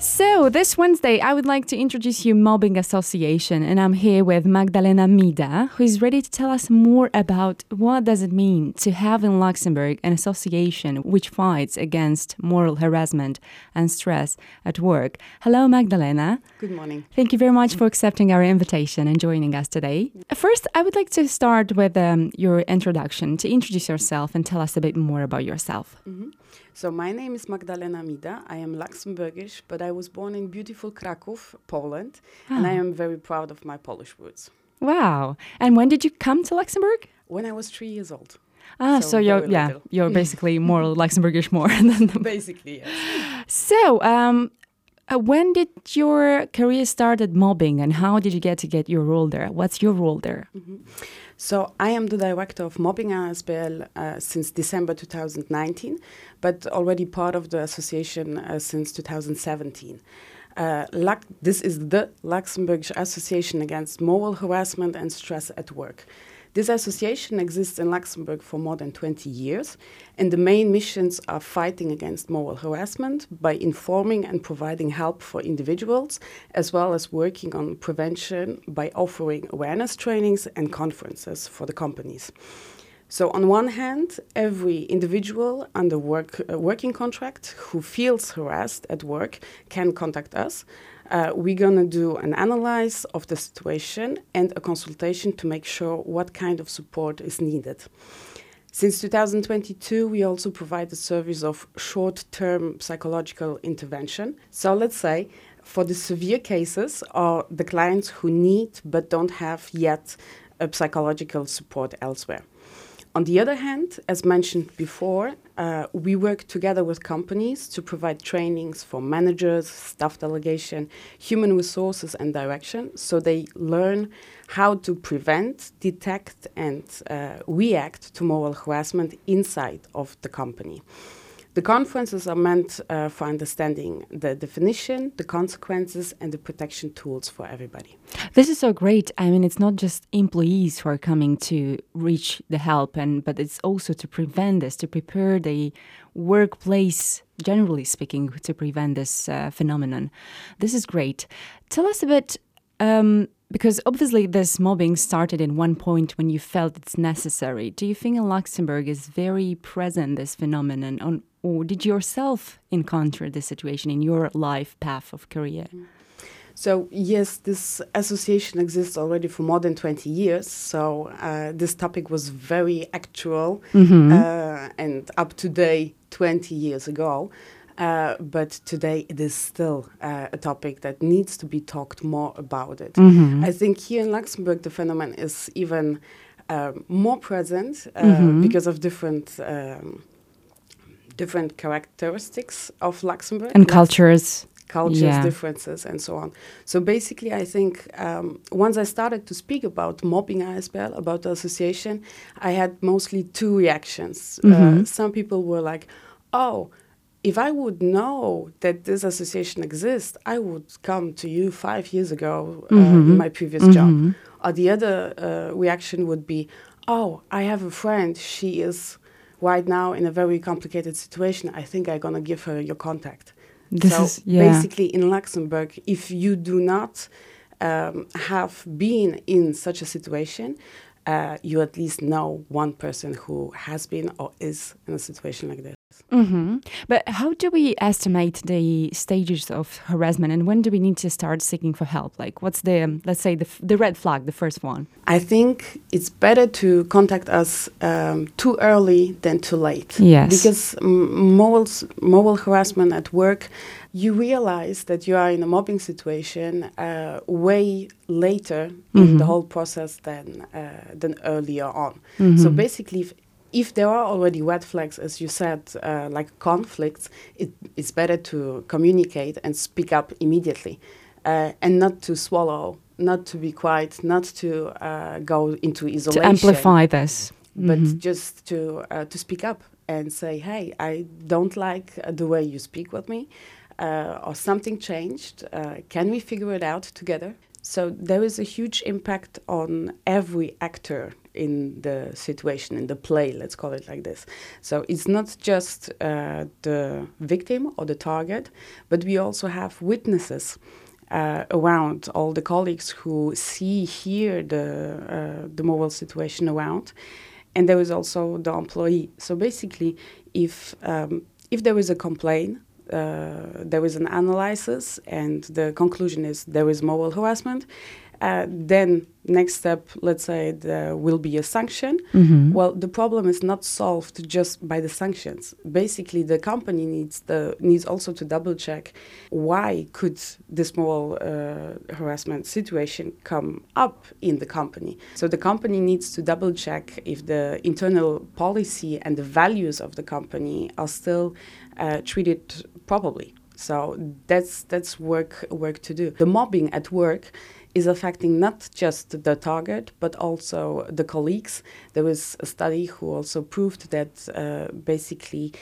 So, this Wednesday, I would like to introduce you Mobbing Association, and I'm here with Magdalena Mida, who is ready to tell us more about what does it mean to have in Luxembourg an association which fights against moral harassment and stress at work. Hello, Magdalena. Good morning. Thank you very much for accepting our invitation and joining us today. First, I would like to start with um, your introduction, to introduce yourself and tell us a bit more about yourself. Mm-hmm. So, my name is Magdalena Mida. I am Luxembourgish, but I was born in beautiful Krakow, Poland, oh. and I ah. am very proud of my Polish roots. Wow. And when did you come to Luxembourg? When I was three years old. Ah, so, so you're yeah, little. you're basically more Luxembourgish more than basically yes. So, um, uh, when did your career started mobbing, and how did you get to get your role there? What's your role there? Mm -hmm. So I am the director of Mobbing ASBL uh, since December 2019, but already part of the association uh, since 2017. Uh, this is the Luxembourg Association Against Moral Harassment and Stress at Work. This association exists in Luxembourg for more than 20 years, and the main missions are fighting against moral harassment by informing and providing help for individuals, as well as working on prevention by offering awareness trainings and conferences for the companies. So, on one hand, every individual under work, uh, working contract who feels harassed at work can contact us. Uh, we're going to do an analysis of the situation and a consultation to make sure what kind of support is needed. Since 2022, we also provide the service of short term psychological intervention. So let's say for the severe cases or the clients who need but don't have yet a psychological support elsewhere. On the other hand, as mentioned before, uh, we work together with companies to provide trainings for managers, staff delegation, human resources, and direction so they learn how to prevent, detect, and uh, react to moral harassment inside of the company. The conferences are meant uh, for understanding the definition, the consequences, and the protection tools for everybody. This is so great. I mean, it's not just employees who are coming to reach the help, and but it's also to prevent this, to prepare the workplace, generally speaking, to prevent this uh, phenomenon. This is great. Tell us a bit. Um, because obviously this mobbing started in one point when you felt it's necessary. Do you think in Luxembourg is very present this phenomenon on or did yourself encounter this situation in your life path of career? So yes, this association exists already for more than 20 years. So uh, this topic was very actual mm-hmm. uh, and up to date 20 years ago. Uh, but today it is still uh, a topic that needs to be talked more about it. Mm-hmm. I think here in Luxembourg the phenomenon is even uh, more present uh, mm-hmm. because of different um, different characteristics of Luxembourg and cultures. Cultures, yeah. differences, and so on. So basically, I think um, once I started to speak about mobbing ASBL, about the association, I had mostly two reactions. Mm -hmm. uh, mm-hmm. some people were like, oh, if I would know that this association exists, I would come to you five years ago uh, mm -hmm. in my previous mm -hmm. job. Or the other uh, reaction would be, oh, I have a friend, she is right now in a very complicated situation, I think I'm going to give her your contact. This so is, yeah. basically in Luxembourg, if you do not um, have been in such a situation, uh, you at least know one person who has been or is in a situation like this. Mm-hmm. But how do we estimate the stages of harassment, and when do we need to start seeking for help? Like, what's the let's say the f- the red flag, the first one? I think it's better to contact us um, too early than too late. Yes, because moral moral harassment at work, you realize that you are in a mobbing situation uh, way later mm-hmm. in the whole process than uh, than earlier on. Mm-hmm. So basically. If if there are already red flags, as you said, uh, like conflicts, it, it's better to communicate and speak up immediately uh, and not to swallow, not to be quiet, not to uh, go into isolation. To amplify this. But mm -hmm. just to, uh, to speak up and say, hey, I don't like uh, the way you speak with me, uh, or something changed. can we figure it out together? So there is a huge impact on every actor in the situation, in the play, let's call it like this. So it's not just uh, the victim or the target, but we also have witnesses. Uh, around all the colleagues who see hear the uh, the mobbing situation around, and there is also the employee. So basically, if um, if there is a complaint, uh, there is an analysis, and the conclusion is there is mobile harassment, uh, then next step, let's say there will be a sanction. Mm-hmm. Well, the problem is not solved just by the sanctions. Basically, the company needs the needs also to double check why could this moral uh, harassment situation come up in the company. So the company needs to double check if the internal policy and the values of the company are still uh, treated properly. So that's that's work work to do. The mobbing at work is affecting not just the target but also the colleagues. There was a study who also proved that uh, basically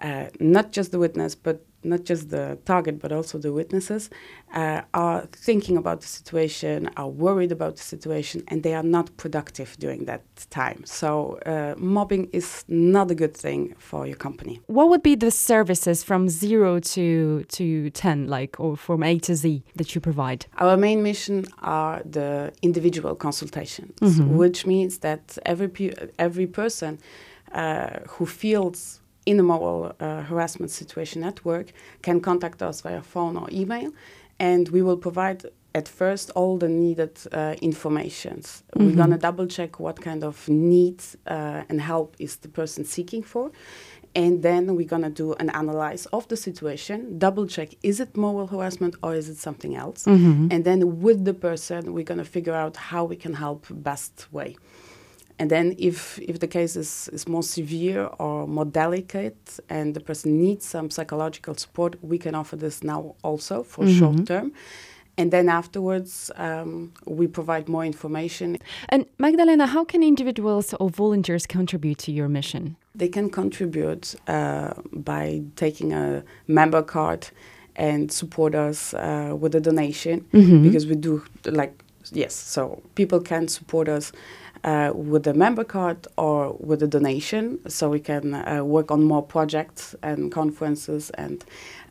uh, not just the witness but not just the target but also the witnesses uh, are thinking about the situation, are worried about the situation, and they are not productive during that time. So, uh, mobbing is not a good thing for your company. What would be the services from zero to to ten, like, or from A to Z that you provide? Our main mission are the individual consultations, mm -hmm. which means that every every person uh, who feels in a moral uh, harassment situation at work can contact us via phone or email, and we will provide at first all the needed uh, informations. Mm -hmm. We're mm-hmm. gonna double check what kind of needs uh, and help is the person seeking for. And then we're gonna do an analyze of the situation, double check is it moral harassment or is it something else? Mm -hmm. And then with the person, we're gonna figure out how we can help best way. And then if, if the case is, is more severe or more delicate and the person needs some psychological support, we can offer this now also for mm-hmm. short term. And then afterwards, um, we provide more information. And Magdalena, how can individuals or volunteers contribute to your mission? They can contribute uh, by taking a member card and support us uh, with a donation mm-hmm. because we do like yes so people can support us uh, with a member card or with a donation so we can uh, work on more projects and conferences and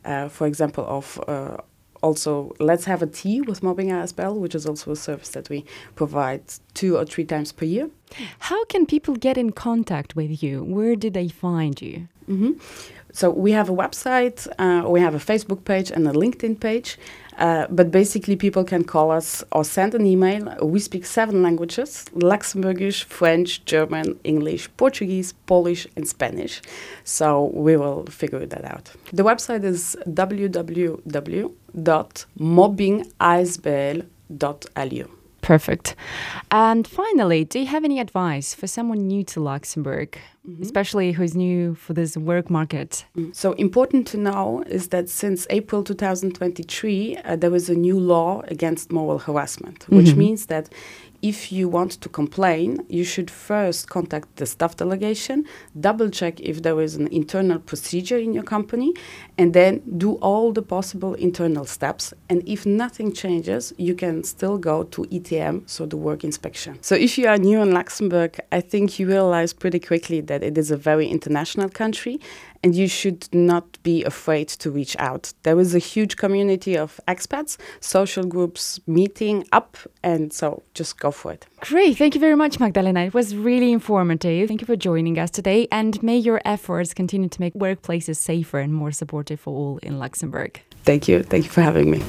uh, for example of uh, also let's have a tea with mobbing ASBL which is also a service that we provide two or three times per year. How can people get in contact with you? Where do they find you? Mm-hmm. so we have a website uh, we have a facebook page and a linkedin page uh, but basically, people can call us or send an email. We speak seven languages Luxembourgish, French, German, English, Portuguese, Polish, and Spanish. So we will figure that out. The website is www.mobbingasbl.lu. Perfect. And finally, do you have any advice for someone new to Luxembourg, mm-hmm. especially who's new for this work market? Mm. So, important to know is that since April 2023, uh, there was a new law against moral harassment, which mm-hmm. means that if you want to complain, you should first contact the staff delegation, double check if there is an internal procedure in your company, and then do all the possible internal steps. And if nothing changes, you can still go to ITM, so the work inspection. So if you are new in Luxembourg, I think you realize pretty quickly that it is a very international country and you should not be afraid to reach out. There is a huge community of expats, social groups meeting up, and so just go for it. Great. Thank you very much, Magdalena. It was really informative. Thank you for joining us today, and may your efforts continue to make workplaces safer and more supportive for all in Luxembourg. Thank you. Thank you for having me.